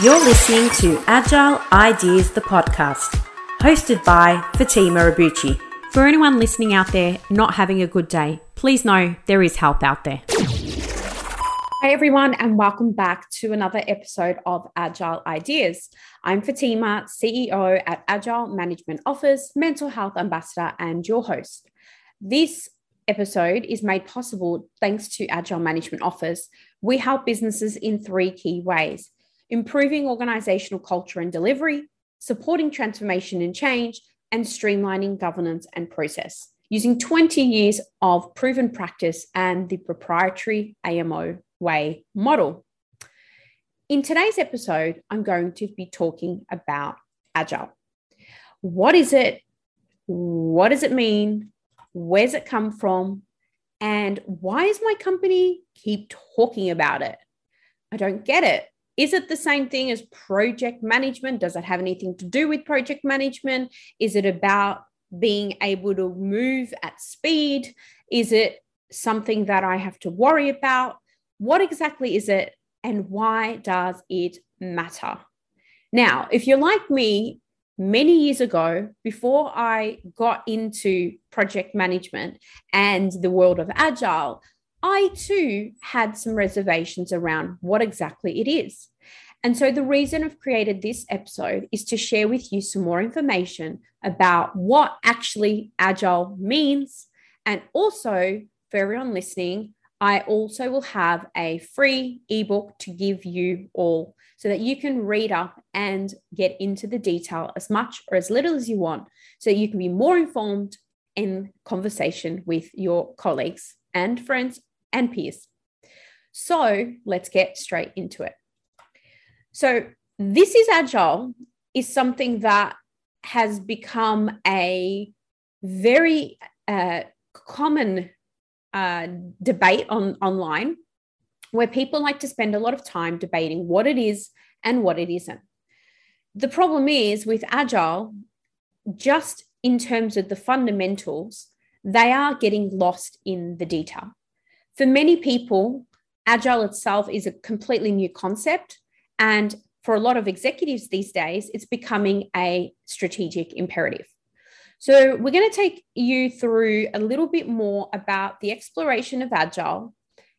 You're listening to Agile Ideas, the podcast, hosted by Fatimah Abbouchi. For anyone listening out there not having a good day, please know there is help out there. Hi, everyone, and welcome back to another episode of Agile Ideas. I'm Fatimah, CEO at Agile Management Office, Mental Health Ambassador, and your host. This episode is made possible thanks to Agile Management Office. We help businesses in three key ways improving organizational culture and delivery, supporting transformation and change, and streamlining governance and process using 20 years of proven practice and the proprietary AMO way model. In today's episode, I'm going to be talking about Agile. What is it? What does it mean? Where's it come from? And why is my company keep talking about it? I don't get it. Is it the same thing as project management? Does it have anything to do with project management? Is it about being able to move at speed? Is it something that I have to worry about? What exactly is it and why does it matter? Now, if you're like me, many years ago, before I got into project management and the world of agile, I too had some reservations around what exactly it is. And so, the reason I've created this episode is to share with you some more information about what actually agile means. And also, for everyone listening, I also will have a free ebook to give you all so that you can read up and get into the detail as much or as little as you want so you can be more informed in conversation with your colleagues and friends and peers. So let's get straight into it. So, this is agile is something that has become a very uh, common uh, debate on online where people like to spend a lot of time debating what it is and what it isn't. The problem is with agile, just in terms of the fundamentals, they are getting lost in the detail. For many people, agile itself is a completely new concept. And for a lot of executives these days, it's becoming a strategic imperative. So, we're going to take you through a little bit more about the exploration of Agile,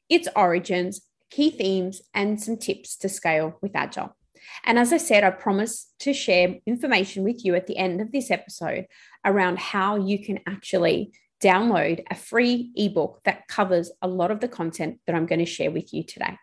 its origins, key themes, and some tips to scale with Agile. And as I said, I promise to share information with you at the end of this episode around how you can actually download a free ebook that covers a lot of the content that I'm going to share with you today.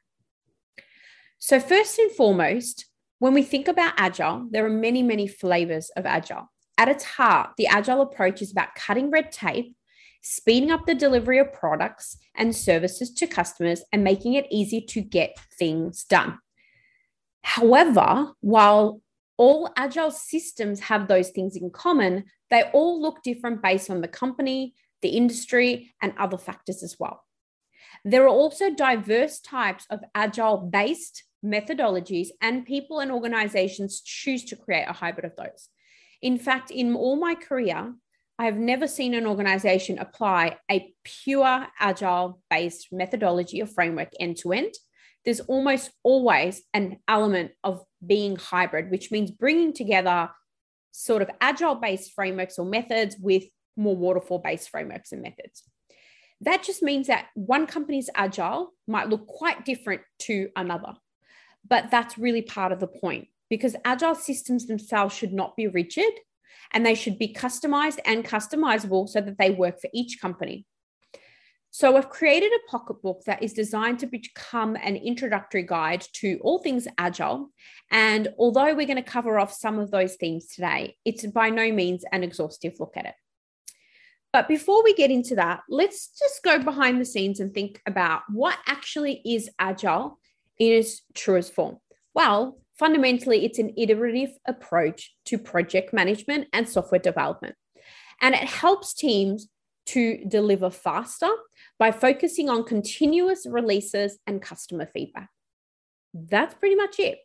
So, first and foremost, when we think about Agile, there are many, many flavors of Agile. At its heart, the agile approach is about cutting red tape, speeding up the delivery of products and services to customers, and making it easy to get things done. However, while all agile systems have those things in common, they all look different based on the company, the industry, and other factors as well. There are also diverse types of agile based methodologies, and people and organizations choose to create a hybrid of those. In fact, in all my career, I have never seen an organization apply a pure agile based methodology or framework end to end. There's almost always an element of being hybrid, which means bringing together sort of agile based frameworks or methods with more waterfall based frameworks and methods. That just means that one company's agile might look quite different to another. But that's really part of the point because agile systems themselves should not be rigid and they should be customized and customizable so that they work for each company. So, I've created a pocketbook that is designed to become an introductory guide to all things agile. And although we're going to cover off some of those themes today, it's by no means an exhaustive look at it. But before we get into that, let's just go behind the scenes and think about what actually is agile in its truest form. Well, Fundamentally, it's an iterative approach to project management and software development. And it helps teams to deliver faster by focusing on continuous releases and customer feedback. That's pretty much it.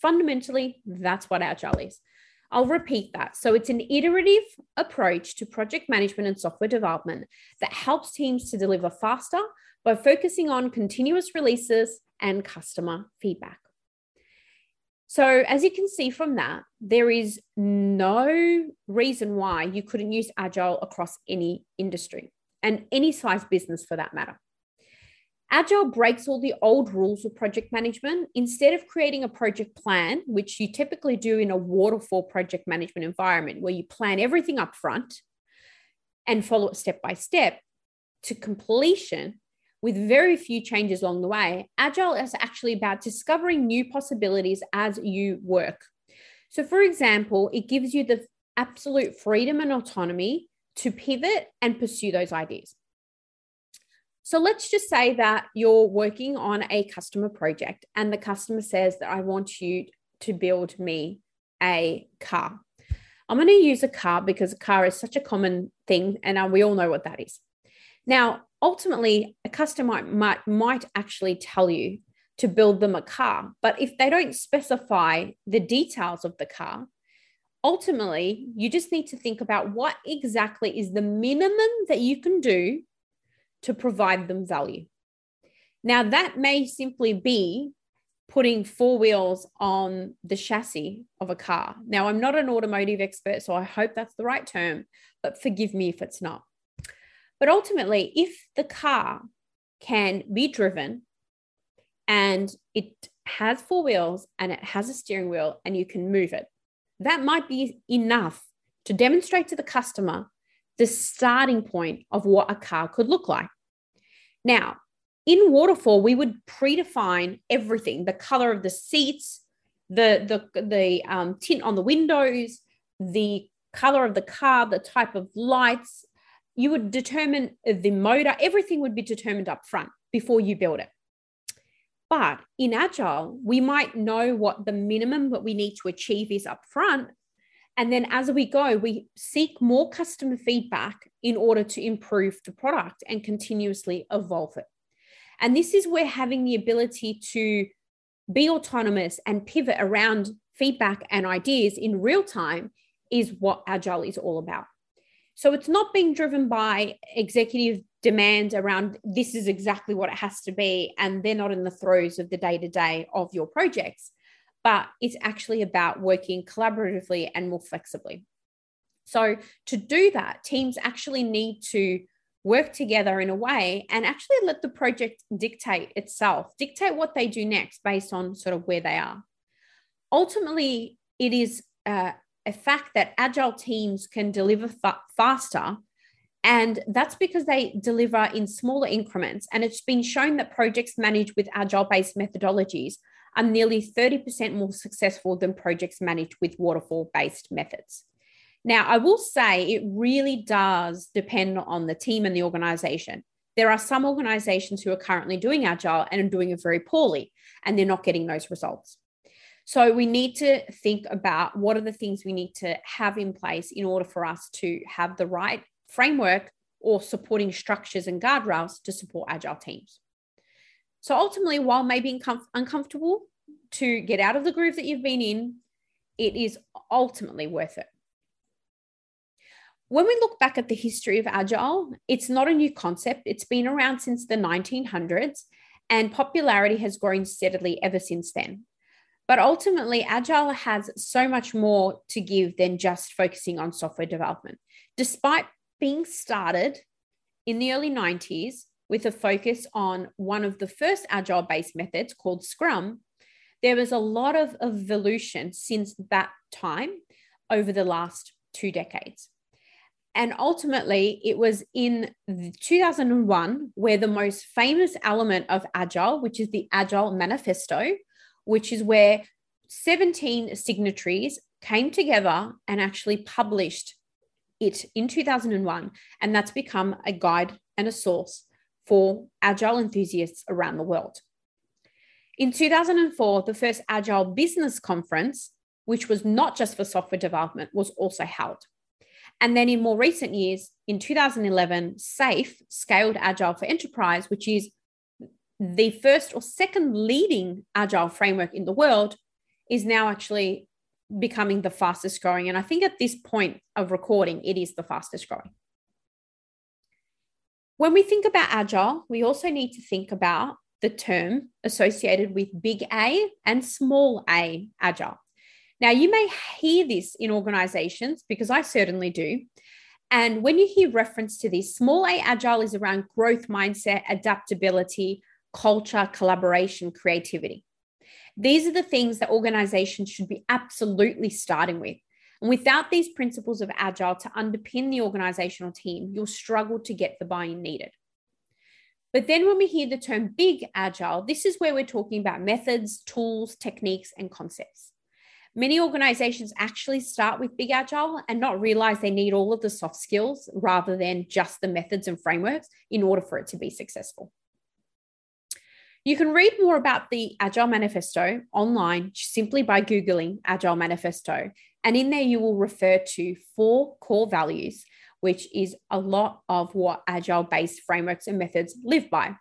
Fundamentally, that's what Agile is. I'll repeat that. So, it's an iterative approach to project management and software development that helps teams to deliver faster by focusing on continuous releases and customer feedback. So, as you can see from that, there is no reason why you couldn't use Agile across any industry and any size business for that matter. Agile breaks all the old rules of project management. Instead of creating a project plan, which you typically do in a waterfall project management environment where you plan everything up front and follow it step by step to completion with very few changes along the way, Agile is actually about discovering new possibilities as you work. So, for example, it gives you the absolute freedom and autonomy to pivot and pursue those ideas. So let's just say that you're working on a customer project and the customer says that I want you to build me a car. I'm going to use a car because a car is such a common thing and uh, we all know what that is. Now, ultimately, a customer might, might actually tell you to build them a car, but if they don't specify the details of the car, ultimately, you just need to think about what exactly is the minimum that you can do to provide them value. Now, that may simply be putting four wheels on the chassis of a car. Now, I'm not an automotive expert, so I hope that's the right term, but forgive me if it's not. But ultimately, if the car can be driven and it has four wheels and it has a steering wheel and you can move it, that might be enough to demonstrate to the customer the starting point of what a car could look like. Now, in waterfall, we would predefine everything the color of the seats, the, the, the um, tint on the windows, the color of the car, the type of lights. You would determine the motor, everything would be determined up front before you build it. But in Agile, we might know what the minimum that we need to achieve is up front and then as we go, we seek more customer feedback in order to improve the product and continuously evolve it. And this is where having the ability to be autonomous and pivot around feedback and ideas in real time is what Agile is all about. So it's not being driven by executive demand around this is exactly what it has to be, and they're not in the throes of the day to day of your projects but it's actually about working collaboratively and more flexibly. So, to do that, teams actually need to work together in a way and actually let the project dictate itself, dictate what they do next based on sort of where they are. Ultimately, it is uh, a fact that agile teams can deliver fa- faster. And that's because they deliver in smaller increments. And it's been shown that projects managed with agile based methodologies are nearly 30% more successful than projects managed with waterfall based methods. Now, I will say it really does depend on the team and the organization. There are some organizations who are currently doing agile and are doing it very poorly, and they're not getting those results. So, we need to think about what are the things we need to have in place in order for us to have the right framework or supporting structures and guardrails to support agile teams. So ultimately, while maybe uncomfortable to get out of the groove that you've been in, it is ultimately worth it. When we look back at the history of Agile, it's not a new concept. It's been around since the 1900s, and popularity has grown steadily ever since then. But ultimately, Agile has so much more to give than just focusing on software development. Despite being started in the early 90s, with a focus on one of the first agile based methods called Scrum, there was a lot of evolution since that time over the last two decades. And ultimately, it was in 2001 where the most famous element of Agile, which is the Agile Manifesto, which is where 17 signatories came together and actually published it in 2001. And that's become a guide and a source for Agile enthusiasts around the world. In 2004, the first Agile Business Conference, which was not just for software development, was also held. And then in more recent years, in 2011, SAFe scaled Agile for Enterprise, which is the first or second leading Agile framework in the world, is now actually becoming the fastest growing. And I think at this point of recording, it is the fastest growing. When we think about agile, we also need to think about the term associated with big A and small a agile. Now, you may hear this in organizations because I certainly do. And when you hear reference to this, small a agile is around growth mindset, adaptability, culture, collaboration, creativity. These are the things that organizations should be absolutely starting with. And without these principles of agile to underpin the organizational team, you'll struggle to get the buy in needed. But then when we hear the term big agile, this is where we're talking about methods, tools, techniques, and concepts. Many organizations actually start with big agile and not realize they need all of the soft skills rather than just the methods and frameworks in order for it to be successful. You can read more about the Agile Manifesto online simply by Googling Agile Manifesto. And in there, you will refer to four core values, which is a lot of what Agile based frameworks and methods live by.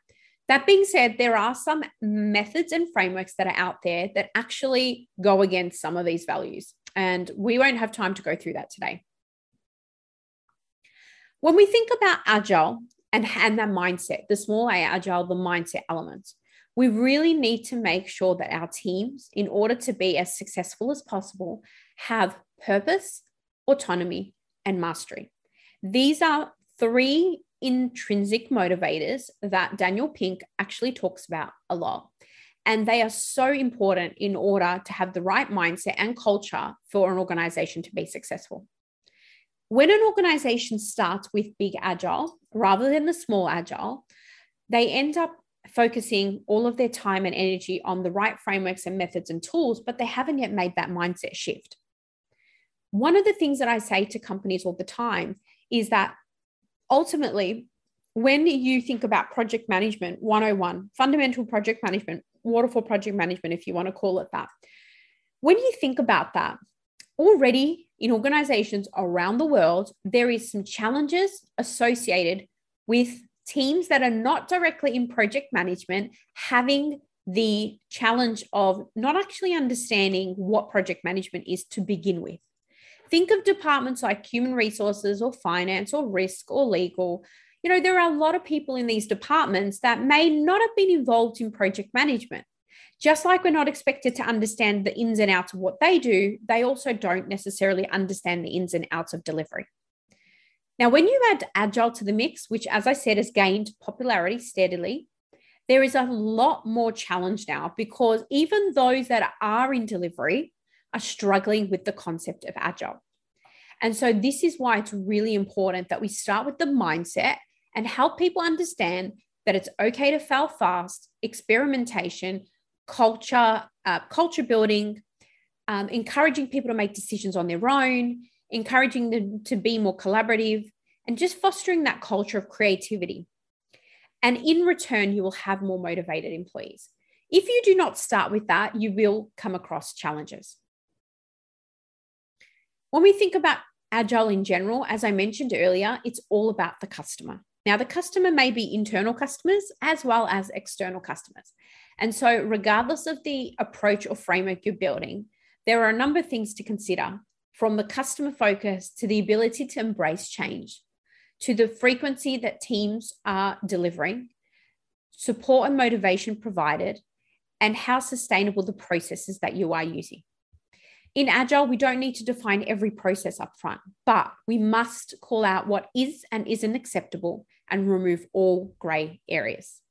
That being said, there are some methods and frameworks that are out there that actually go against some of these values. And we won't have time to go through that today. When we think about Agile and, and that mindset, the small A Agile, the mindset elements, we really need to make sure that our teams, in order to be as successful as possible, have purpose, autonomy, and mastery. These are three intrinsic motivators that Daniel Pink actually talks about a lot. And they are so important in order to have the right mindset and culture for an organization to be successful. When an organization starts with big agile rather than the small agile, they end up focusing all of their time and energy on the right frameworks and methods and tools, but they haven't yet made that mindset shift. One of the things that I say to companies all the time is that ultimately, when you think about project management 101, fundamental project management, waterfall project management, if you want to call it that, when you think about that, already in organizations around the world, there is some challenges associated with teams that are not directly in project management having the challenge of not actually understanding what project management is to begin with. Think of departments like human resources or finance or risk or legal. You know, there are a lot of people in these departments that may not have been involved in project management. Just like we're not expected to understand the ins and outs of what they do, they also don't necessarily understand the ins and outs of delivery. Now, when you add Agile to the mix, which, as I said, has gained popularity steadily, there is a lot more challenge now because even those that are in delivery are struggling with the concept of Agile. And so, this is why it's really important that we start with the mindset and help people understand that it's okay to fail fast, experimentation, culture, uh, culture building, um, encouraging people to make decisions on their own, encouraging them to be more collaborative, and just fostering that culture of creativity. And in return, you will have more motivated employees. If you do not start with that, you will come across challenges. When we think about Agile in general, as I mentioned earlier, it's all about the customer. Now, the customer may be internal customers as well as external customers. And so, regardless of the approach or framework you're building, there are a number of things to consider from the customer focus to the ability to embrace change, to the frequency that teams are delivering, support and motivation provided, and how sustainable the processes that you are using. In Agile, we don't need to define every process up front, but we must call out what is and isn't acceptable and remove all grey areas.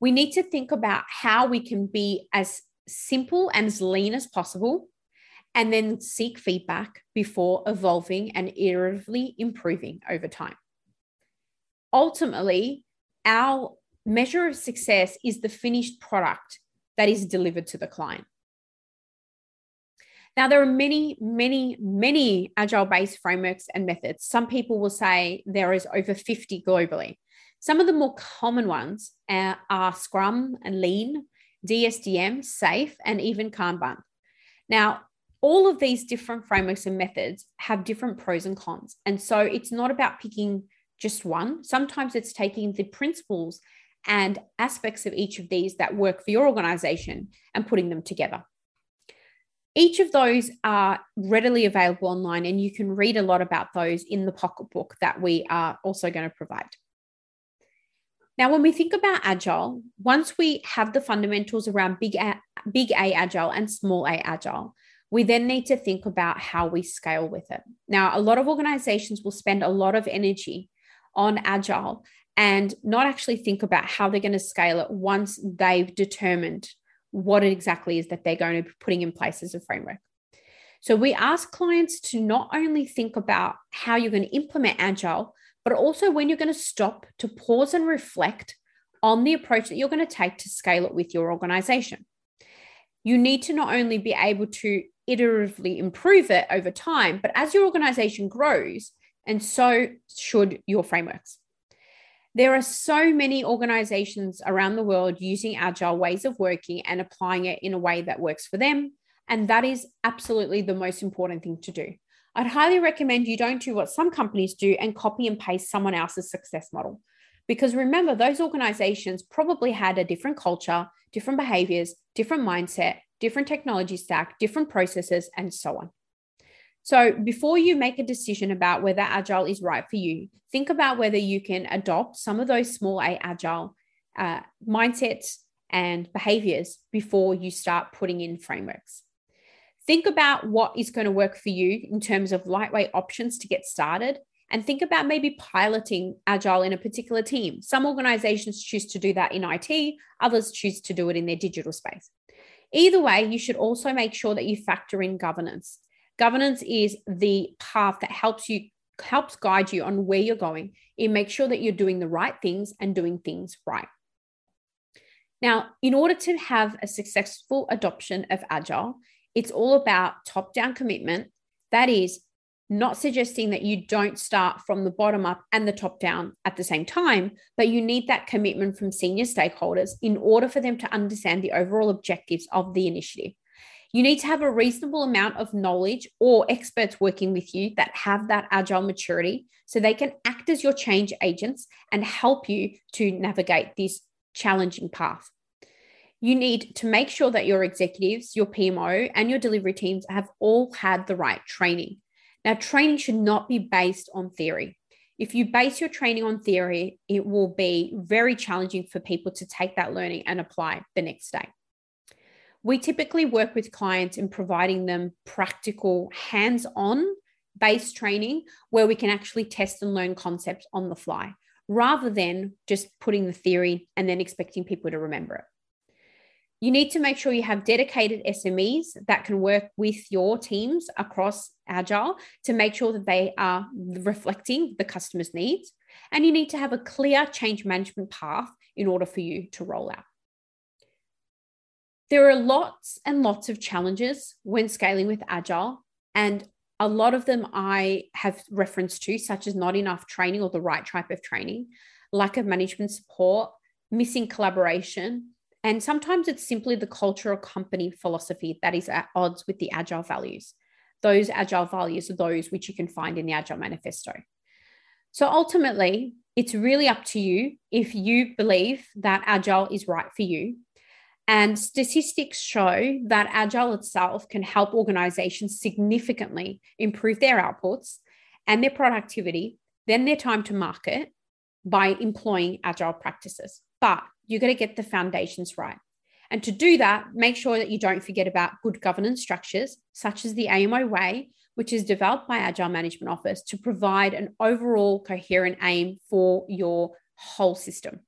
We need to think about how we can be as simple and as lean as possible and then seek feedback before evolving and iteratively improving over time. Ultimately, our measure of success is the finished product that is delivered to the client. Now, there are many, many, many agile based frameworks and methods. Some people will say there is over 50 globally. Some of the more common ones are, are Scrum and Lean, DSDM, SAFe, and even Kanban. Now, all of these different frameworks and methods have different pros and cons. And so it's not about picking just one. Sometimes it's taking the principles and aspects of each of these that work for your organization and putting them together. Each of those are readily available online, and you can read a lot about those in the pocketbook that we are also going to provide. Now, when we think about agile, once we have the fundamentals around big A, big A agile and small A agile, we then need to think about how we scale with it. Now, a lot of organizations will spend a lot of energy on agile and not actually think about how they're going to scale it once they've determined what it exactly is that they're going to be putting in place as a framework. So we ask clients to not only think about how you're going to implement agile, but also when you're going to stop to pause and reflect on the approach that you're going to take to scale it with your organization. You need to not only be able to iteratively improve it over time, but as your organization grows, and so should your frameworks. There are so many organizations around the world using agile ways of working and applying it in a way that works for them. And that is absolutely the most important thing to do. I'd highly recommend you don't do what some companies do and copy and paste someone else's success model. Because remember, those organizations probably had a different culture, different behaviors, different mindset, different technology stack, different processes, and so on. So, before you make a decision about whether Agile is right for you, think about whether you can adopt some of those small A Agile uh, mindsets and behaviors before you start putting in frameworks. Think about what is going to work for you in terms of lightweight options to get started. And think about maybe piloting Agile in a particular team. Some organizations choose to do that in IT, others choose to do it in their digital space. Either way, you should also make sure that you factor in governance. Governance is the path that helps you helps guide you on where you're going. It makes sure that you're doing the right things and doing things right. Now, in order to have a successful adoption of Agile, it's all about top down commitment. That is not suggesting that you don't start from the bottom up and the top down at the same time, but you need that commitment from senior stakeholders in order for them to understand the overall objectives of the initiative. You need to have a reasonable amount of knowledge or experts working with you that have that agile maturity so they can act as your change agents and help you to navigate this challenging path you need to make sure that your executives, your PMO, and your delivery teams have all had the right training. Now, training should not be based on theory. If you base your training on theory, it will be very challenging for people to take that learning and apply the next day. We typically work with clients in providing them practical, hands on based training where we can actually test and learn concepts on the fly rather than just putting the theory and then expecting people to remember it. You need to make sure you have dedicated SMEs that can work with your teams across Agile to make sure that they are reflecting the customer's needs. And you need to have a clear change management path in order for you to roll out. There are lots and lots of challenges when scaling with Agile, and a lot of them I have reference to, such as not enough training or the right type of training, lack of management support, missing collaboration, and sometimes it's simply the culture or company philosophy that is at odds with the agile values. Those agile values are those which you can find in the Agile Manifesto. So ultimately, it's really up to you if you believe that agile is right for you. And statistics show that agile itself can help organizations significantly improve their outputs and their productivity, then their time to market by employing agile practices. But you're going to get the foundations right. And to do that, make sure that you don't forget about good governance structures, such as the AMO Way, which is developed by Agile Management Office to provide an overall coherent aim for your whole system.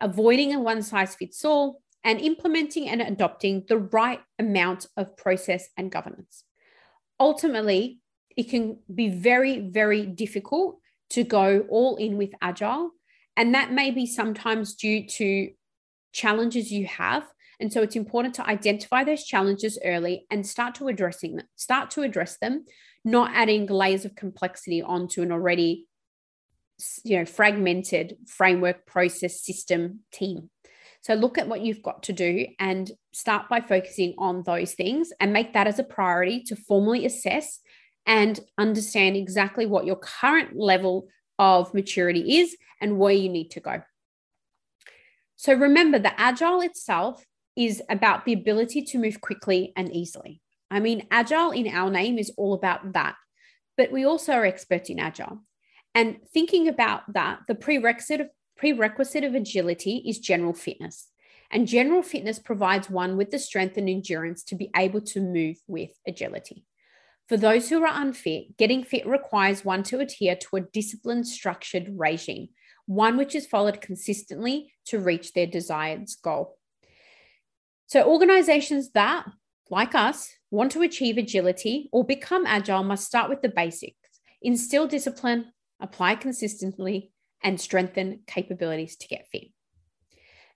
Avoiding a one size fits all and implementing and adopting the right amount of process and governance. Ultimately, it can be very, very difficult to go all in with Agile and that may be sometimes due to challenges you have. And so it's important to identify those challenges early and start to addressing them, start to address them, not adding layers of complexity onto an already you know fragmented framework process system team. So look at what you've got to do and start by focusing on those things and make that as a priority to formally assess and understand exactly what your current level of maturity is and where you need to go. So remember, the agile itself is about the ability to move quickly and easily. I mean, agile in our name is all about that, but we also are experts in agile. And thinking about that, the prerequisite prerequisite of agility is general fitness. And general fitness provides one with the strength and endurance to be able to move with agility. For those who are unfit, getting fit requires one to adhere to a disciplined, structured regime, one which is followed consistently to reach their desired goal. So, organizations that, like us, want to achieve agility or become agile must start with the basics, instill discipline, apply consistently, and strengthen capabilities to get fit.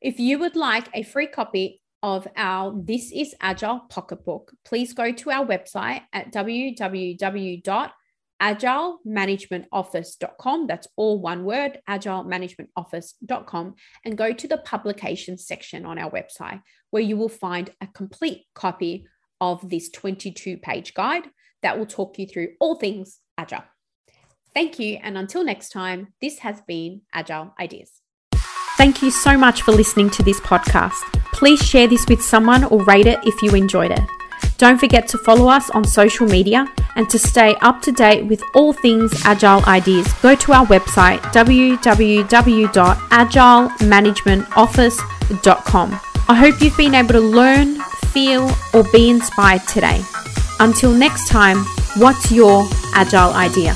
If you would like a free copy of our This is Agile pocketbook, please go to our website at www.agilemanagementoffice.com. That's all one word, agilemanagementoffice.com, and go to the publications section on our website where you will find a complete copy of this 22 page guide that will talk you through all things Agile. Thank you. And until next time, this has been Agile Ideas. Thank you so much for listening to this podcast. Please share this with someone or rate it if you enjoyed it. Don't forget to follow us on social media and to stay up to date with all things Agile ideas, go to our website www.agilemanagementoffice.com. I hope you've been able to learn, feel, or be inspired today. Until next time, what's your Agile idea?